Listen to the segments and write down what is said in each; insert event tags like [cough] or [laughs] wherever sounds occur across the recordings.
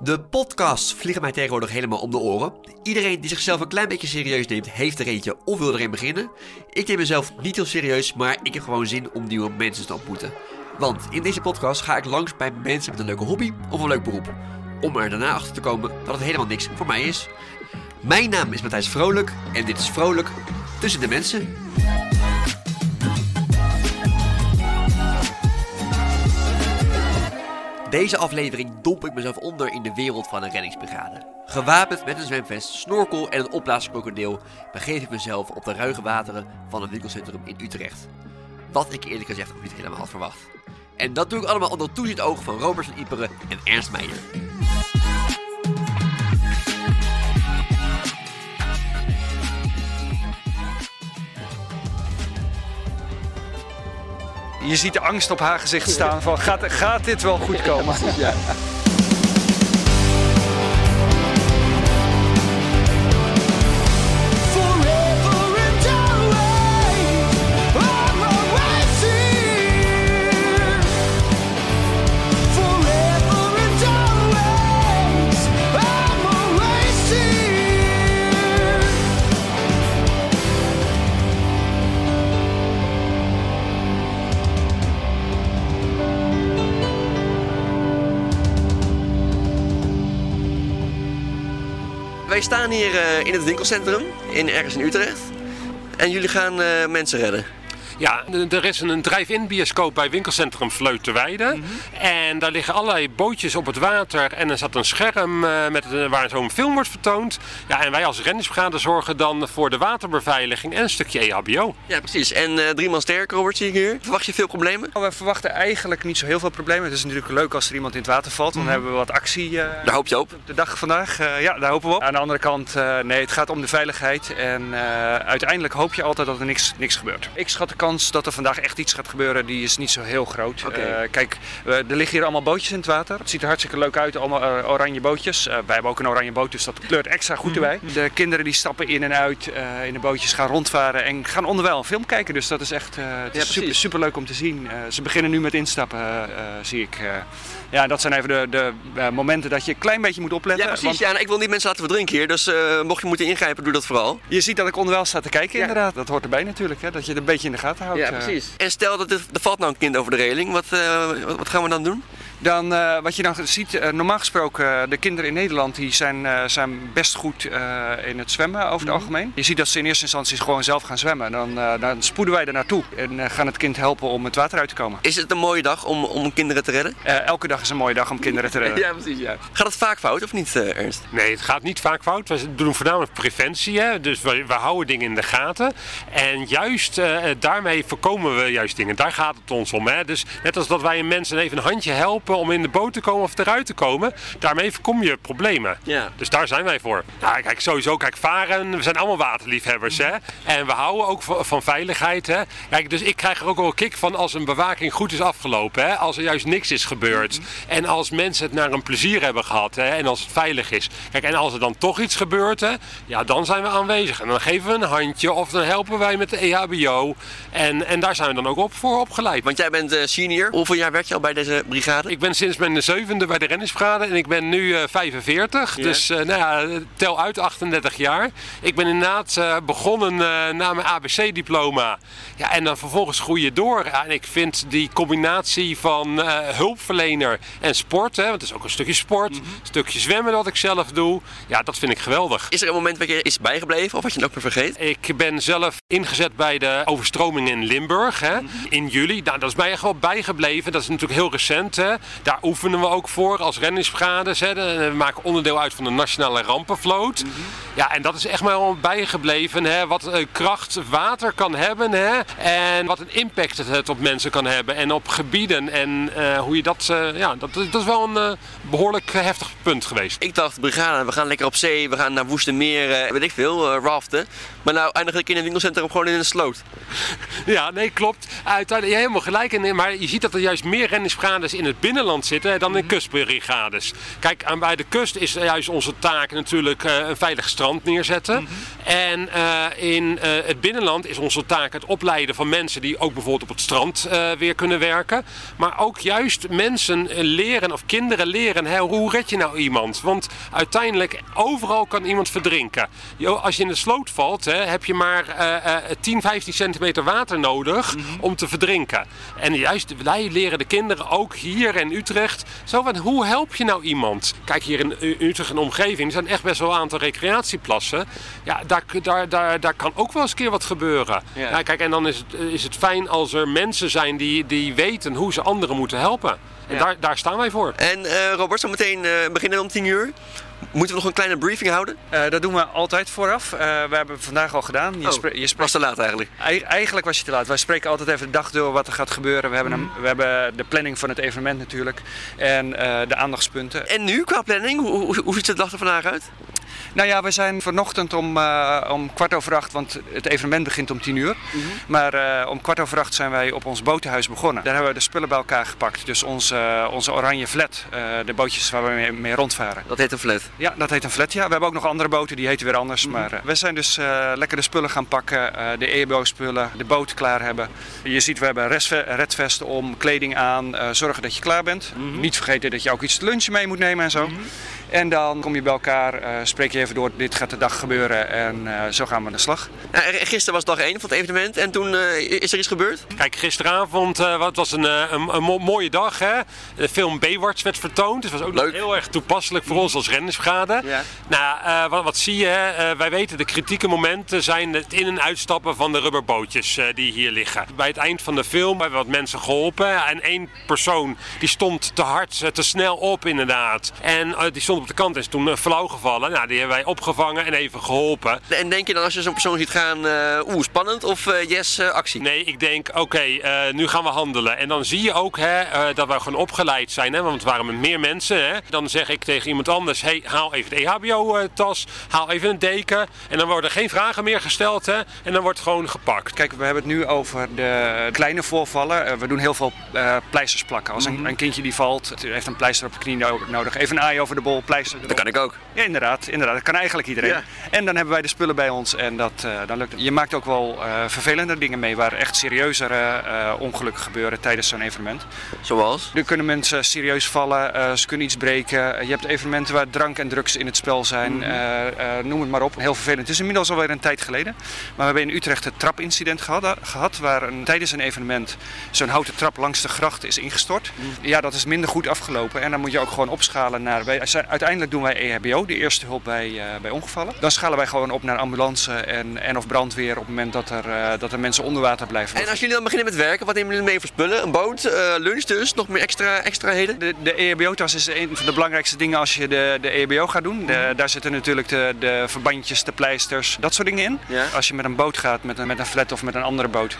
De podcasts vliegen mij tegenwoordig helemaal om de oren. Iedereen die zichzelf een klein beetje serieus neemt, heeft er eentje of wil erin beginnen. Ik neem mezelf niet heel serieus, maar ik heb gewoon zin om nieuwe mensen te ontmoeten. Want in deze podcast ga ik langs bij mensen met een leuke hobby of een leuk beroep. Om er daarna achter te komen dat het helemaal niks voor mij is. Mijn naam is Matthijs Vrolijk en dit is Vrolijk tussen de mensen. Deze aflevering domp ik mezelf onder in de wereld van een reddingsbrigade. Gewapend met een zwemvest, snorkel en een opblaaskrokodil begeef ik mezelf op de ruige wateren van een winkelcentrum in Utrecht. Wat ik eerlijk gezegd ook niet helemaal had verwacht. En dat doe ik allemaal onder toezicht ogen van Robert van Iperen en Ernst Meijer. Je ziet de angst op haar gezicht staan van gaat, gaat dit wel goed komen? Ja. Wij staan hier eh, in het winkelcentrum, in, ergens in Utrecht. En jullie gaan eh, mensen redden. Ja, er is een drive-in bioscoop bij winkelcentrum Vleuterweide. En daar liggen allerlei bootjes op het water. En er zat een scherm eh, met, waar zo'n film wordt vertoond. Ja, en wij als renningsbrigade zorgen dan voor de waterbeveiliging en een stukje EHBO. Ja, precies. En eh, drie man sterk, Robert, zie ik hier. Verwacht je veel problemen? We verwachten eigenlijk niet zo heel veel problemen. Het is natuurlijk leuk als er iemand in het water valt. Dan hebben we wat actie eh, Daar hoop je op. de dag vandaag. Eh, ja, daar hopen we op. Aan de andere kant, eh, nee, het gaat om de veiligheid. En eh, uiteindelijk hoop je altijd dat er niks, niks gebeurt. Ik schat de kans dat er vandaag echt iets gaat gebeuren, die is niet zo heel groot. Eh, kijk, eh, er liggen hier allemaal bootjes in het water. Het ziet er hartstikke leuk uit, allemaal eh, oranje bootjes. Wij hebben ook een oranje boot, dus dat kleurt extra goed erbij. De kinderen die stappen in en uit in de bootjes, gaan rondvaren en gaan onderwijl een film kijken. Dus dat is echt Ja, is super, super leuk om te zien. Ze beginnen nu met instappen, zie ik. ja, dat zijn even de, de momenten dat je een klein beetje moet opletten. Ja, precies. want Ja, ik wil niet mensen laten verdrinken hier. Dus mocht je moeten ingrijpen, doe dat vooral. Je ziet dat ik onderwijl sta te kijken, Ja. inderdaad. Dat hoort erbij natuurlijk, hè? dat je het een beetje in de gaten houdt. eh. En stel dat er, er valt nou een kind over de reling. Wat, eh, wat, wat gaan we dan doen? Dan, eh, wat je dan ziet, eh, normaal gesproken, eh, de kinderen in Nederland die zijn, eh, zijn best goed eh, in het zwemmen over Mhm. het algemeen. Je ziet dat ze in eerste instantie gewoon zelf gaan zwemmen. Dan, eh, dan spoeden wij er naartoe en eh, gaan het kind helpen om het water uit te komen. Is het een mooie dag om, om kinderen te redden? Eh, elke dag is een mooie dag om kinderen te redden. [laughs] precies. Ja. Gaat het vaak fout of niet, eh, Ernst? Nee, het gaat niet vaak fout. We doen voornamelijk preventie. Hè? Dus we, we houden dingen in de gaten. En juist eh, daarmee voorkomen we juist dingen. Daar gaat het ons om. Hè? Dus net als dat wij een mensen even een handje helpen om in de boot te komen of eruit te komen. Daarmee voorkom je problemen. Ja. Dus daar zijn wij voor. Nou, kijk, sowieso, kijk, varen, we zijn allemaal waterliefhebbers, hè. En we houden ook van, veiligheid, hè. Kijk, dus ik krijg er ook wel een kick van als een bewaking goed is afgelopen, hè. Als er juist niks is gebeurd. En als mensen het naar een plezier hebben gehad, hè. En als het veilig is. Kijk, en als er dan toch iets gebeurt, hè. Ja, dan zijn we aanwezig. En dan geven we een handje of dan helpen wij met de EHBO. En, en daar zijn we dan ook op voor opgeleid. Want jij bent eh, senior. Hoeveel jaar werk je al bij deze brigade? Ik ben sinds mijn zevende bij de renningsbrigade en ik ben nu eh, 45. Ja. Dus eh, nou ja, tel uit 38 jaar. Ik ben inderdaad eh, begonnen eh, na mijn ABC-diploma. Ja, en dan vervolgens groei je door. En ik vind die combinatie van eh, hulpverlener en sport, hè, want het is ook een stukje sport, een stukje zwemmen dat ik zelf doe. Ja, dat vind ik geweldig. Is er een moment wat je is bijgebleven of wat je het ook weer vergeet? Ik ben zelf ingezet bij de overstroming in Limburg hè, in juli. Nou, dat is mij echt wel bijgebleven. Dat is natuurlijk heel recent. Hè. Daar oefenen we ook voor als renningsbrigades. Hè. We maken onderdeel uit van de Nationale Rampenvloot. Ja, en dat is echt wel bijgebleven. Hè. Wat eh, kracht water kan hebben. Hè. En wat een impact het op mensen kan hebben. En op gebieden. En eh, hoe je dat... eh, ja, dat, dat is wel een eh, behoorlijk heftig punt geweest. Ik dacht, brigade, we gaan lekker op zee, we gaan naar woeste meren, weet ik veel, raften. Maar nou eindig ik in een winkelcentrum gewoon in een sloot. [laughs] Ja, nee, klopt. Uiteindelijk, je hebt helemaal gelijk. in, Maar je ziet dat er juist meer renningsbrigades in het binnenland binnenland zitten dan in kustbrigades. Kijk, aan bij de kust is juist onze taak natuurlijk eh, een veilig strand neerzetten. En eh, in eh, het binnenland is onze taak het opleiden van mensen die ook bijvoorbeeld op het strand weer kunnen werken. Maar ook juist mensen leren of kinderen leren, hoe red je nou iemand? Want uiteindelijk, overal kan iemand verdrinken. Jo, Als je in de sloot valt, hè, heb je maar eh, eh, 10, 15 centimeter water nodig om te verdrinken. En juist wij leren de kinderen ook hier in Utrecht. Zo van, hoe help je nou iemand? Kijk, hier in Utrecht en omgeving zijn echt best wel een aantal recreatieplassen. Ja, daar, daar, daar, daar kan ook wel eens een keer wat gebeuren. Ja. Ja. kijk, en dan is het, is het fijn als er mensen zijn die, die weten hoe ze anderen moeten helpen. En Ja. daar, daar staan wij voor. En eh, Robert, zo meteen eh, beginnen we om 10 uur. Moeten we nog een kleine briefing houden? Eh, dat doen we altijd vooraf. Eh, we hebben het vandaag al gedaan. Je, Oh, je Was te laat eigenlijk. Ei- Eigenlijk was je te laat. Wij spreken altijd even de dag door wat er gaat gebeuren. We hebben, een, we hebben de planning van het evenement natuurlijk. En eh, de aandachtspunten. En nu, qua planning, hoe, hoe, hoe ziet de dag er vandaag uit? Nou ja, we zijn vanochtend om, eh, om kwart over acht, want het evenement begint om tien uur. Maar eh, om kwart over acht zijn wij op ons botenhuis begonnen. Daar hebben we de spullen bij elkaar gepakt. Dus onze, onze oranje flat, eh, de bootjes waar we mee, mee rondvaren. Dat heet een flat. Ja, dat heet een flat. Ja. We hebben ook nog andere boten, die heten weer anders. Maar eh, we zijn dus eh, lekker de spullen gaan pakken. eh, de EBO-spullen, de boot klaar hebben. Je ziet, we hebben redvesten om, kleding aan. eh, zorgen dat je klaar bent. Niet vergeten dat je ook iets te lunchen mee moet nemen en zo. En dan kom je bij elkaar, eh, spreek je even door, dit gaat de dag gebeuren. En eh, zo gaan we aan de slag. Ja, er- gisteren was dag 1 van het evenement en toen eh, is er iets gebeurd. Kijk, gisteravond uh, wat was een, eh, een, een mo- mooie dag. Hè? De film Baywatch werd vertoond. Dus het was ook Leuk. heel erg toepasselijk voor ons als rennersbrigade. Ja. Nou, eh, wat, wat zie je? hè? Eh, wij weten de kritieke momenten zijn het in- en uitstappen van de rubberbootjes eh, die hier liggen. Bij het eind van de film hebben we wat mensen geholpen. En één persoon die stond te hard, te snel op inderdaad. En die stond op de kant en is toen uh, flauw gevallen. Nou, die hebben wij opgevangen en even geholpen. En denk je dan als je zo'n persoon ziet gaan, eh, oeh, spannend of eh, yes, eh, actie? Nee, ik denk, oké, eh, nu gaan we handelen. En dan zie je ook hè, eh, dat we gewoon opgeleid zijn, hè, want het waren met meer mensen. Hè. Dan zeg ik tegen iemand anders, hey, haal even de EHBO-tas, haal even een deken. En dan worden geen vragen meer gesteld hè, en dan wordt gewoon gepakt. Kijk, we hebben het nu over de kleine voorvallen. Eh, we doen heel veel eh, pleisters plakken. Als een, een kindje die valt, het heeft een pleister op de knie no- nodig. Even een aai over de bol, pleister erop. Dat kan ik ook. Ja, inderdaad, inderdaad. Dat kan eigenlijk iedereen. Ja. En dan hebben wij de spullen bij ons en dat, eh, dan lukt het. Je maakt ook wel eh, vervelende dingen mee waar echt serieuzere eh, ongelukken gebeuren tijdens zo'n evenement. Zoals? Er kunnen mensen serieus vallen, ze kunnen iets breken. Je hebt evenementen waar drank en drugs in het spel zijn. Eh, noem het maar op. Heel vervelend. Het is inmiddels alweer een tijd geleden. Maar we hebben in Utrecht het trapincident gehad, gehad waar een, tijdens een evenement zo'n houten trap langs de gracht is ingestort. Ja, dat is minder goed afgelopen. En dan moet je ook gewoon opschalen naar... Wij, zijn- uiteindelijk doen wij E EHBO, de eerste hulp bij, eh, bij ongevallen. Dan schalen wij gewoon op naar ambulance en, en of brandweer op het moment dat er, eh, dat er mensen onder water blijven. En als jullie dan beginnen met werken, wat nemen jullie mee voor spullen? Een boot, eh, lunch dus, nog meer extra, extra heden? De, de EHBO-tas is een van de belangrijkste dingen als je de, de EHBO gaat doen. De- daar zitten natuurlijk de, de verbandjes, de pleisters, dat soort dingen in. Ja. Als je met een boot gaat, met een, met een flat of met een andere boot,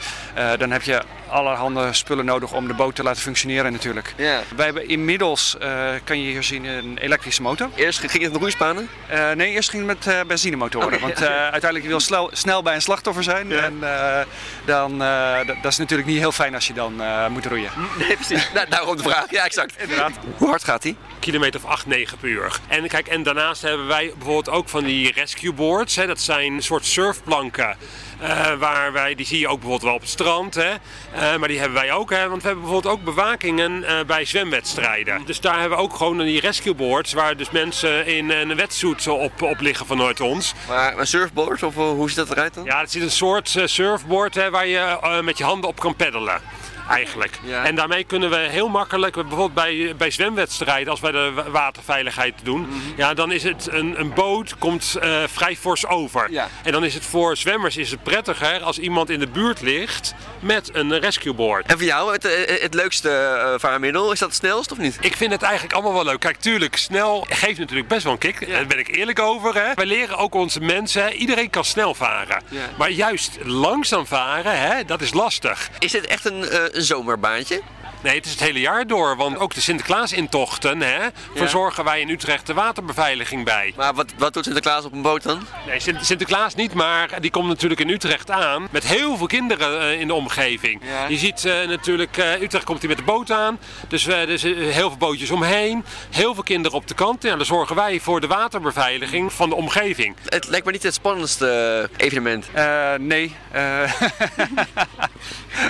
dan heb je allerhande spullen nodig om de boot te laten functioneren natuurlijk. Ja. Wij hebben inmiddels, kan je hier zien, een elektrische motor. Eerst ging het met roeispanen. Eh, nee, eerst ging het met eh, benzinemotoren. Want eh, uiteindelijk wil je snel, snel bij een slachtoffer zijn. Ja. En eh, dan, eh, dat is natuurlijk niet heel fijn als je dan eh, moet roeien. Nee, precies. nou, daarom de vraag. Ja, exact. Inderdaad. Hoe hard gaat hij? kilometer of 8, 9 per uur. En kijk, en daarnaast hebben wij bijvoorbeeld ook van die rescue boards. Hè, dat zijn een soort surfplanken. eh, waar wij, die zie je ook bijvoorbeeld wel op het strand. Hè, Eh, maar die hebben wij ook. Hè, want we hebben bijvoorbeeld ook bewakingen eh, bij zwemwedstrijden. Dus daar hebben we ook gewoon die rescue boards. Waar dus mensen in een wetsuit op, op liggen vanuit ons. Maar een surfboard, of eh, hoe ziet dat eruit dan? Ja, het is een soort eh, surfboard hè, waar je eh, met je handen op kan peddelen. Eigenlijk. Ja. En daarmee kunnen we heel makkelijk, bijvoorbeeld bij, bij zwemwedstrijden, als wij de wa- waterveiligheid doen, Mhm. ja, dan is het een, een boot komt eh, vrij fors over. Ja. En dan is het voor zwemmers is het prettiger als iemand in de buurt ligt met een rescueboard. En voor jou, het, eh, het leukste eh, vaarmiddel, is dat het snelst of niet? Ik vind het eigenlijk allemaal wel leuk. Kijk, tuurlijk, snel geeft natuurlijk best wel een kick. Daar ben ik eerlijk over. Hè. Wij leren ook onze mensen, iedereen kan snel varen. Maar juist langzaam varen, hè, dat is lastig. Is dit echt een, eh, een zomerbaantje? Nee, het is het hele jaar door. Want ook de Sinterklaas-intochten hè, verzorgen wij in Utrecht de waterbeveiliging bij. Maar wat, wat doet Sinterklaas op een boot dan? Nee, Sint- Sinterklaas niet, maar die komt natuurlijk in Utrecht aan met heel veel kinderen eh, in de omgeving. Ja. Je ziet eh, natuurlijk, eh, Utrecht komt hij met de boot aan, dus eh, er zijn heel veel bootjes omheen, heel veel kinderen op de kant. Ja, dan zorgen wij voor de waterbeveiliging van de omgeving. Het lijkt me niet het spannendste evenement. Eh, nee, eh, [laughs]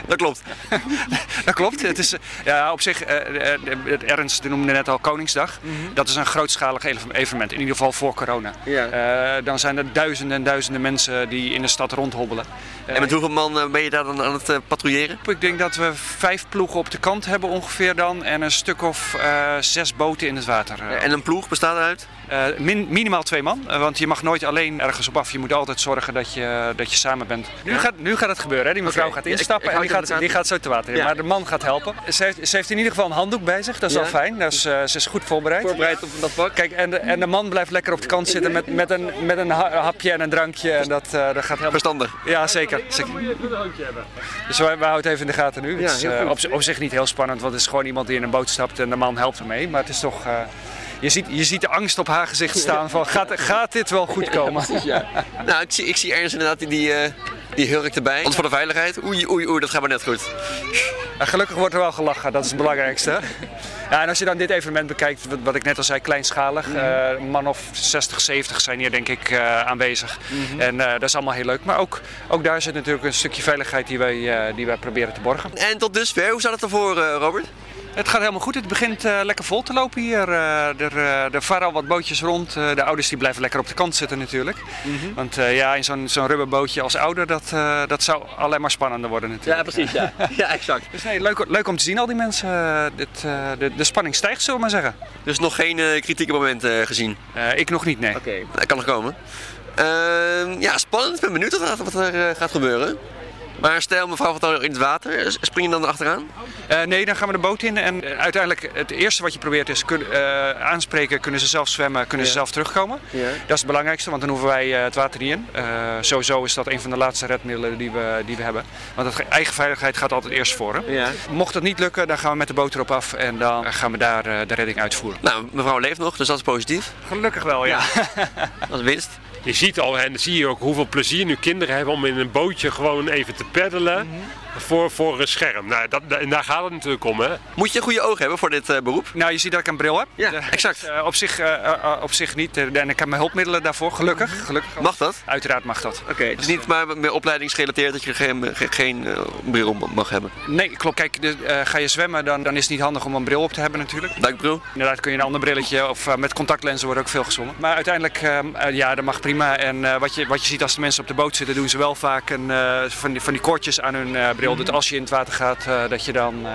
Dat klopt. [laughs] dat klopt. Het is, eh, ja, op zich, het Ernst noemde net al Koningsdag. Dat is een grootschalig evenement, in ieder geval voor corona. Ja. Dan zijn er duizenden en duizenden mensen die in de stad rondhobbelen. En met hoeveel man eh, ben je daar dan aan het eh, patrouilleren? Ik denk dat we vijf ploegen op de kant hebben ongeveer dan. En een stuk of eh, zes boten in het water. En een ploeg bestaat eruit? eh, min- minimaal twee man. want je mag nooit alleen ergens op af. Je moet altijd zorgen dat je, dat je samen bent. Nu, Ja. gaat, nu gaat het gebeuren. Hè? Die mevrouw gaat Ja, ik- instappen ik en die gaat, die gaat zo te water in. Ja. Maar de man gaat helpen. Ze heeft, ze heeft in ieder geval een handdoek bij zich. Dat is al fijn. Dus, eh, ze is goed voorbereid. Voorbereid op dat pak? Kijk, en de, en de man blijft lekker op de kant zitten met, met, een, met een ha- hapje en een drankje. En dat, dat gaat helemaal... Verstandig. Ja, zeker. Zeker. Dus wij, wij houden het even in de gaten nu. Ja, het is heel eh, op, zi- op zich niet heel spannend, want het is gewoon iemand die in een boot stapt en de man helpt ermee. Maar het is toch... eh, je, ziet, je ziet de angst op haar gezicht staan [laughs] van gaat, gaat dit wel goed komen? Ja. [laughs] Nou, ik zie, ik zie Ernst inderdaad die, die, eh, die hurkt erbij. Want voor de veiligheid, oei, oei, oei, dat gaat maar net goed. En gelukkig wordt er wel gelachen, dat is het belangrijkste. Ja, en als je dan dit evenement bekijkt, wat, wat ik net al zei, kleinschalig. een man of 60, 70 zijn hier denk ik eh, aanwezig. En eh, dat is allemaal heel leuk. Maar ook, ook daar zit natuurlijk een stukje veiligheid die wij, die wij proberen te borgen. En tot dusver, hoe staat het ervoor, Robert? Het gaat helemaal goed. Het begint eh, lekker vol te lopen hier. Eh, er, er varen al wat bootjes rond. De ouders die blijven lekker op de kant zitten natuurlijk. Want eh, ja, in zo'n zo'n rubberbootje als ouder, dat, dat zou alleen maar spannender worden natuurlijk. precies, ja. [laughs] Ja, exact. Dus nee, leuk, leuk om te zien al die mensen. Dit, de, de spanning stijgt, zullen we maar zeggen. Dus nog geen kritieke momenten gezien? Ik nog niet, nee. Oké. Dat kan nog komen. Ehm, ja, spannend. Ik ben benieuwd wat, er- wat er gaat gebeuren. Maar stel, mevrouw valt al in het water. Spring je dan erachteraan? Eh, nee, dan gaan we de boot in. En eh, uiteindelijk, het eerste wat je probeert is kun, eh, aanspreken. Kunnen ze zelf zwemmen, kunnen ze zelf terugkomen. Ja. Dat is het belangrijkste, want dan hoeven wij het water niet in. Sowieso is dat een van de laatste redmiddelen die we, die we hebben. Want het, eigen veiligheid gaat altijd eerst voor. Hè? Ja. Mocht dat niet lukken, dan gaan we met de boot erop af en dan gaan we daar de redding uitvoeren. Nou, mevrouw leeft nog, dus dat is positief. Gelukkig wel, ja. Dat is winst. Je ziet al, en zie je ook hoeveel plezier nu kinderen hebben om in een bootje gewoon even te peddelen voor, voor een scherm. Nou, dat, en daar gaat het natuurlijk om, hè. Moet je goede ogen hebben voor dit eh, beroep? Nou, je ziet dat ik een bril heb. Ja, Eh, exact. eh, op, zich, op zich niet. En ik heb mijn hulpmiddelen daarvoor, gelukkig. gelukkig. Mag dat? Uiteraard mag dat. Oké, het is niet maar met opleidingsgerelateerd dat je geen, ge- geen bril mag hebben. Nee, klopt. Kijk, de, eh, ga je zwemmen, dan, dan is het niet handig om een bril op te hebben natuurlijk. Duikbril? Inderdaad kun je een ander brilletje of met contactlenzen wordt ook veel gezwommen. Maar uiteindelijk, ehm, eh, ja, dat mag prima. En eh, wat, je, wat je ziet als de mensen op de boot zitten, doen ze wel vaak een, eh, van, die, van die koordjes aan hun eh, bril. Dat als je in het water gaat, eh, dat je dan eh,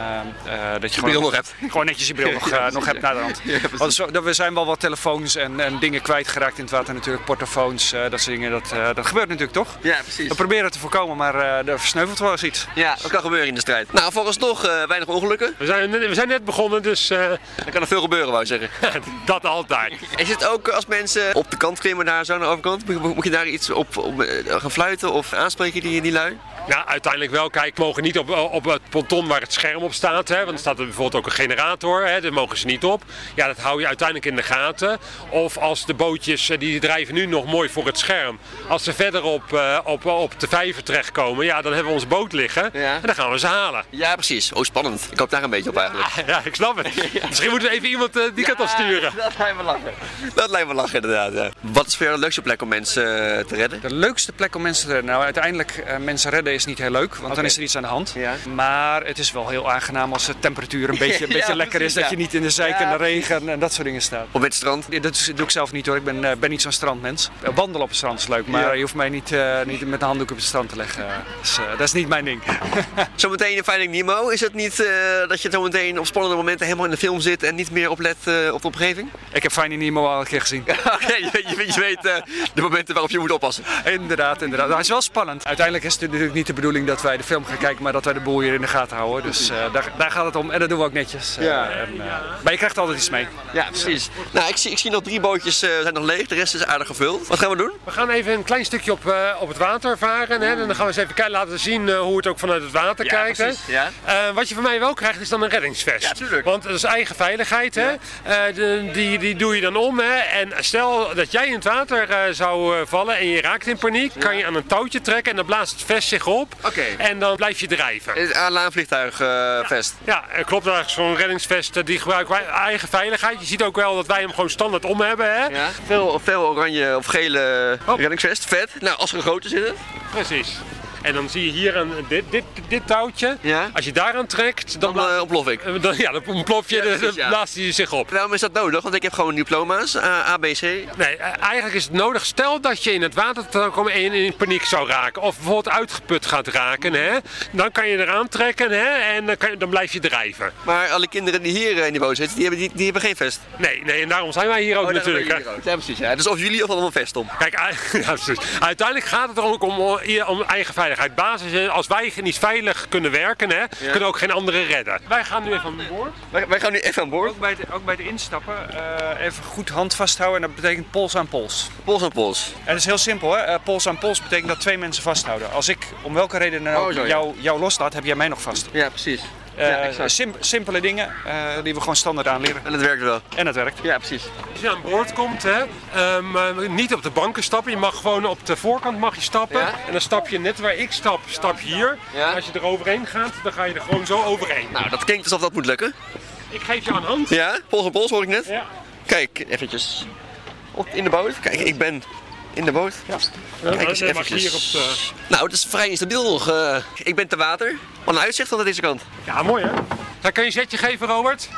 eh, dat je gewoon, bril nog hebt. gewoon netjes je bril nog, [laughs] nog hebt naar de hand. [laughs] Want zo, dat- we zijn wel wat telefoons en, en dingen kwijtgeraakt in het water natuurlijk. Portofoons, eh, dat soort dingen. Dat, eh, dat gebeurt natuurlijk toch? Ja, precies. We proberen het te voorkomen, maar eh er versneuvelt wel eens iets. Ja, dat kan gebeuren in de strijd. Nou, vooralsnog eh weinig ongelukken. We zijn, we zijn net begonnen, dus eh, Er kan er veel gebeuren, wou ik zeggen. [laughs] dat altijd. Is het ook als mensen op de kant klimmen daar zo aan de overkant? Moet, je daar iets op, op gaan fluiten of aanspreken die, die lui? Ja, uiteindelijk wel. Kijk, we mogen niet op, op het ponton waar het scherm op staat. Hè, want er staat er bijvoorbeeld ook een generator. Hè, daar mogen ze niet op. Ja, dat hou je uiteindelijk in de gaten. Of als de bootjes, eh, die drijven nu nog mooi voor het scherm. Als ze verder op, eh, op, op de vijver terechtkomen, ja, dan hebben we onze boot liggen. Ja. En dan gaan we ze halen. Ja, precies. Oh, spannend. Ik hoop daar een beetje op eigenlijk. Ja, ik snap het. [laughs] Misschien moeten we even iemand eh, die kant op sturen. [laughs] Dat lijkt me lachen. Dat lijkt me lachen, inderdaad. Ja. Wat is voor jou de leukste plek om mensen te redden? De leukste plek om mensen te redden. Nou, uiteindelijk mensen redden is niet heel leuk, want dan is er iets aan de hand. Ja. Maar het is wel heel aangenaam als de temperatuur een [laughs] beetje, een Ja, beetje lekker precies, is. Dat je niet in de zeik en de regen en dat soort dingen staat. Op het strand? Dat doe ik zelf niet hoor, ik ben, eh, ben niet zo'n strandmens. Wandelen op het strand is leuk, maar je hoeft mij niet, eh, niet met een handdoek op het strand te leggen. Dus, dat is niet mijn ding. [laughs] Zometeen in Finding Nemo. Is het niet dat je zometeen op spannende momenten helemaal in de film zit en niet meer oplet op de omgeving? ik heb Finding Nemo al een keer gezien. [laughs] Je, weet- je, weet- je weet de momenten waarop je moet oppassen. inderdaad, inderdaad. Het is wel spannend. Uiteindelijk is het natuurlijk niet niet de bedoeling dat wij de film gaan kijken, maar dat wij de boel hier in de gaten houden. Dus eh, daar, daar gaat het om en dat doen we ook netjes. Eh, Ja. en, eh, maar je krijgt altijd iets mee. Ja, precies. Nou, ik zie, ik zie nog drie bootjes eh, zijn nog leeg. De rest is aardig gevuld. Wat gaan we doen? We gaan even een klein stukje op, eh, op het water varen. Hè? En dan gaan we eens even kijken, laten zien eh, hoe het ook vanuit het water Ja, kijkt. hè. precies, ja. Eh, wat je van mij wel krijgt is dan een reddingsvest. Ja, tuurlijk. Want dat is eigen veiligheid. Hè? Eh, de- die, die doe je dan om. Hè? En stel dat jij in het water eh, zou vallen en je raakt in paniek, kan je aan een touwtje trekken en dan blaast het vest zich op. Oké. En dan blijf je drijven. Het Alaan vliegtuigvest. Ja, eh, klopt. Zo'n reddingsvest eh, die gebruiken wij eigen veiligheid. Je ziet ook wel dat wij hem gewoon standaard om hebben. Hè? Ja. Veel, veel oranje of gele Oh. reddingsvest. Vet. Nou, als er een grote zit. Precies. En dan zie je hier een, dit, dit, dit touwtje. Ja. Als je daaraan trekt, dan, Dan eh, ontplof ik. eh, dan, ja, dan ontplof je, Ja, dan precies, ja. blaast hij zich op. Waarom is dat nodig? Want ik heb gewoon diploma's. A, A, B, C. Nee, eh, eigenlijk is het nodig. Stel dat je in het water zou komen en in, paniek zou raken. Of bijvoorbeeld uitgeput gaat raken. Hè? Dan kan je eraan trekken hè? en dan, kan je, dan blijf je drijven. Maar alle kinderen die hier eh, in die boot zitten, die hebben, die, die hebben geen vest. Nee, nee, en daarom zijn wij hier ook Oh, natuurlijk. Ja, precies. Ja. Dus of jullie of allemaal een vest om. Kijk, [laughs] ja, uiteindelijk gaat het er ook om, om eigen veiligheid. Basis is, als wij niet veilig kunnen werken, hè, kunnen we ook geen anderen redden. Wij gaan nu even aan boord. Wij, wij gaan nu even aan boord. Ook bij het, ook bij het instappen eh, even goed hand vasthouden en dat betekent pols aan pols. Pols aan pols. En dat is heel simpel hè, Eh, pols aan pols betekent dat twee mensen vasthouden. Als ik om welke reden dan ook Oh, zo, ja. jou, jou loslaat, heb jij mij nog vast. Ja, precies. Eh, ja, sim- simpele dingen eh, die we gewoon standaard aanleren. En het werkt wel. En het werkt. Ja, precies. Als je aan boord komt, hè, ehm, eh, niet op de banken stappen. Je mag gewoon op de voorkant mag je stappen. Ja. En dan stap je net waar ik stap, stap je hier. Ja. Als je er overheen gaat, dan ga je er gewoon zo overheen. Nou, dat klinkt alsof dat moet lukken. Ik geef je aan hand. Ja, pols aan pols hoor ik net. Ja. Kijk, eventjes. Op, in de boot. Kijk, ik ben in de boot. Ja. Kijk eens je hier op de... Nou, het is vrij instabiel nog. eh. ik ben te water. Wat een uitzicht van deze kant. Ja, mooi hè? Dan kan je een zetje geven, Robert?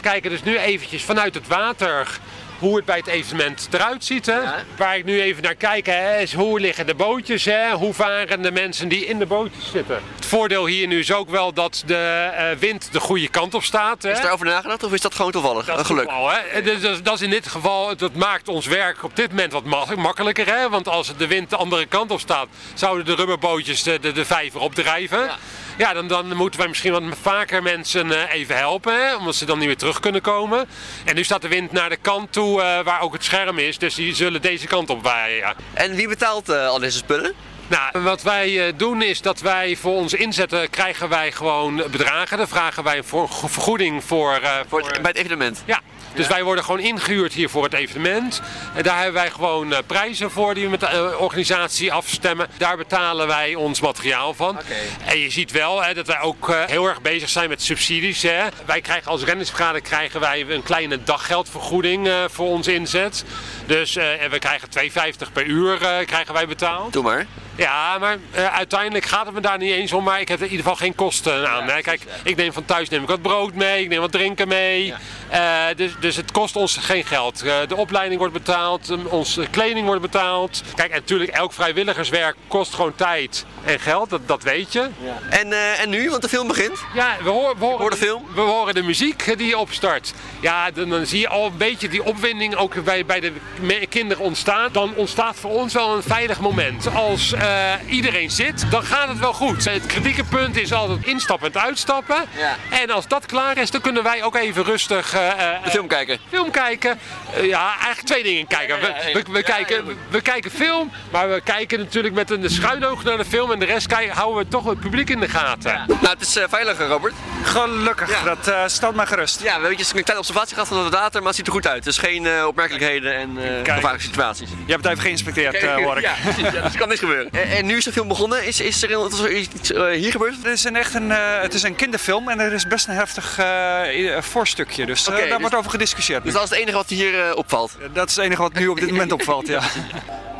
Kijken dus nu eventjes vanuit het water hoe het bij het evenement eruit ziet. Hè? Ja. Waar ik nu even naar kijk hè, is hoe liggen de bootjes, hè? hoe varen de mensen die in de bootjes zitten. Het voordeel hier nu is ook wel dat de eh, wind de goede kant op staat. Hè? Is daarover nagedacht of is dat gewoon toevallig? Dat een is geluk. toeval, hè? Dus, dus dat is in dit geval, dat maakt ons werk op dit moment wat ma- makkelijker. Hè? Want als de wind de andere kant op staat, zouden de rubberbootjes de, de, de vijver opdrijven. Ja. Ja. dan, dan moeten wij misschien wat vaker mensen eh, even helpen, hè? omdat ze dan niet meer terug kunnen komen. En nu staat de wind naar de kant toe eh, waar ook het scherm is, dus die zullen deze kant op waaien. Ja. En wie betaalt eh, al deze spullen? Nou, wat wij doen is dat wij voor ons inzetten krijgen wij gewoon bedragen. Dan vragen wij een voor- vergoeding voor, Voor het, bij het evenement. ja, dus wij worden gewoon ingehuurd hier voor het evenement. En daar hebben wij gewoon eh, prijzen voor die we met de eh, organisatie afstemmen. Daar betalen wij ons materiaal van. En je ziet wel hè, dat wij ook eh, heel erg bezig zijn met subsidies. Hè. Wij krijgen als renningsbrigade krijgen wij een kleine daggeldvergoeding voor ons inzet. Dus en we krijgen 2,50 per uur krijgen wij betaald. Doe maar. Ja, maar eh, uiteindelijk gaat het me daar niet eens om. Maar ik heb er in ieder geval geen kosten aan. hè. Kijk, ik neem van thuis neem ik wat brood mee, ik neem wat drinken mee. Eh, dus, dus het kost ons geen geld. Eh, de opleiding wordt betaald, um, onze kleding wordt betaald. Kijk, en natuurlijk elk vrijwilligerswerk kost gewoon tijd en geld, dat, dat weet je. En, en nu, want de film begint. Ja, we, hoor, we, horen, de film? we horen de muziek die opstart. Ja, dan, dan zie je al een beetje die opwinding ook bij, bij de kinderen ontstaan. Dan ontstaat voor ons wel een veilig moment. Als eh, iedereen zit, dan gaat het wel goed. Het kritieke punt is altijd instappen en uitstappen. Ja. En als dat klaar is, dan kunnen wij ook even rustig eh, eh, De film kijken. film kijken. Ja, eigenlijk twee dingen kijken. We, we, we Ja, kijken we kijken film, maar we kijken natuurlijk met een schuinoog naar de film. En de rest kijken, houden we toch het publiek in de gaten. Nou, het is veiliger, Robert. Gelukkig, Ja. dat eh, stelt mij gerust. Ja, we hebben een kleine observatie gehad van het water, maar het ziet er goed uit. Dus geen eh, opmerkelijkheden en eh gevaarlijke situaties. Je hebt het even geïnspekteerd, eh hoor ik. Ja, precies. Ja, dus er kan niks gebeuren. En, en nu is de film begonnen. Is, is er iets eh, hier gebeurd? Het is een echt een, eh, het is een kinderfilm en er is best een heftig eh, voorstukje. Dus daar dus- wordt over gediscussieerd. Dus dat is het enige wat hier opvalt. Dat is het enige wat nu op dit moment opvalt, ja. [laughs]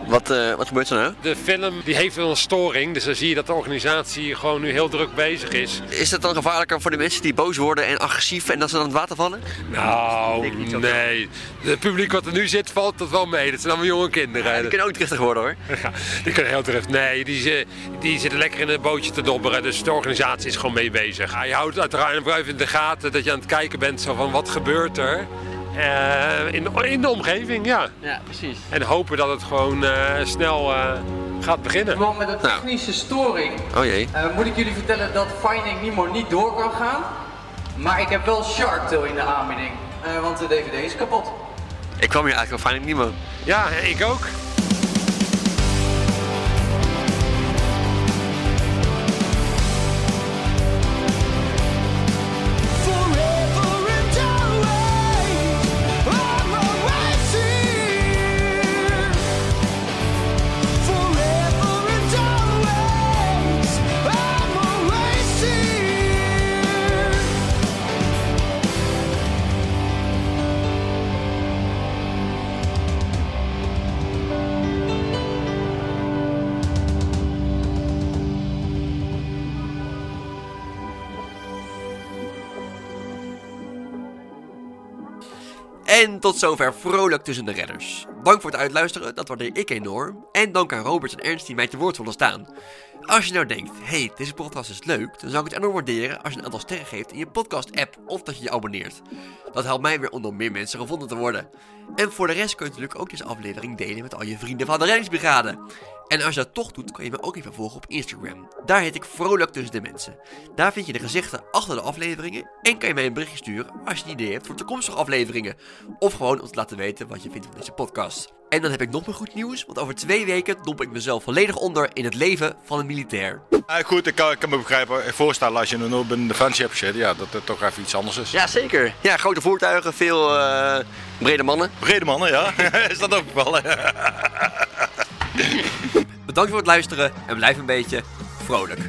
Wat, eh, wat gebeurt er nou? De film die heeft wel een storing, dus dan zie je dat de organisatie gewoon nu heel druk bezig is. Is het dan gevaarlijker voor de mensen die boos worden en agressief en dat ze dan in het water vallen? Nou, nee. Het publiek wat er nu zit, valt dat wel mee. Dat zijn allemaal jonge kinderen. Die kunnen ook driftig worden hoor. [laughs] Ja, die kunnen heel terug. Nee, die, die zitten lekker in een bootje te dobberen. Dus de organisatie is gewoon mee bezig. Ja, je houdt uiteraard even in de gaten dat je aan het kijken bent zo van wat gebeurt er. Eh, in, de, in de omgeving, ja. Ja, precies. En hopen dat het gewoon eh, snel, eh, gaat beginnen. met een Nou. technische storing Oh jee. eh, moet ik jullie vertellen dat Finding Nemo niet door kan gaan. Maar ik heb wel Shark Tale in de aanbieding. Eh, want de DVD is kapot. Ik kwam hier eigenlijk wel fijn niemand. Ja, ik ook. En tot zover vrolijk tussen de redders. Dank voor het uitluisteren, dat waardeer ik enorm. En dank aan Robert en Ernst die mij te woord willen staan. Als je nou denkt, hey, deze podcast is leuk, dan zou ik het enorm waarderen als je een aantal sterren geeft in je podcast-app of dat je je abonneert. Dat helpt mij weer om door meer mensen gevonden te worden. En voor de rest kun je natuurlijk ook deze aflevering delen met al je vrienden van de reddingsbrigade. En als je dat toch doet, kan je me ook even volgen op Instagram. Daar heet ik Vrolijk Tussen de Mensen. Daar vind je de gezichten achter de afleveringen en kan je mij een berichtje sturen als je een idee hebt voor toekomstige afleveringen. Of gewoon om te laten weten wat je vindt van deze podcast. En dan heb ik nog meer goed nieuws, want over twee weken domp ik mezelf volledig onder in het leven van een militair. Ah, goed, ik kan, ik kan me begrijpen, eh, voorstellen als je nu op een defensie hebt gezeten, ja, dat het toch even iets anders is. Ja, zeker. Ja, grote voertuigen, veel eh, brede mannen. Brede mannen, ja. [laughs] is dat ook wel? [laughs] Bedankt voor het luisteren en blijf een beetje vrolijk.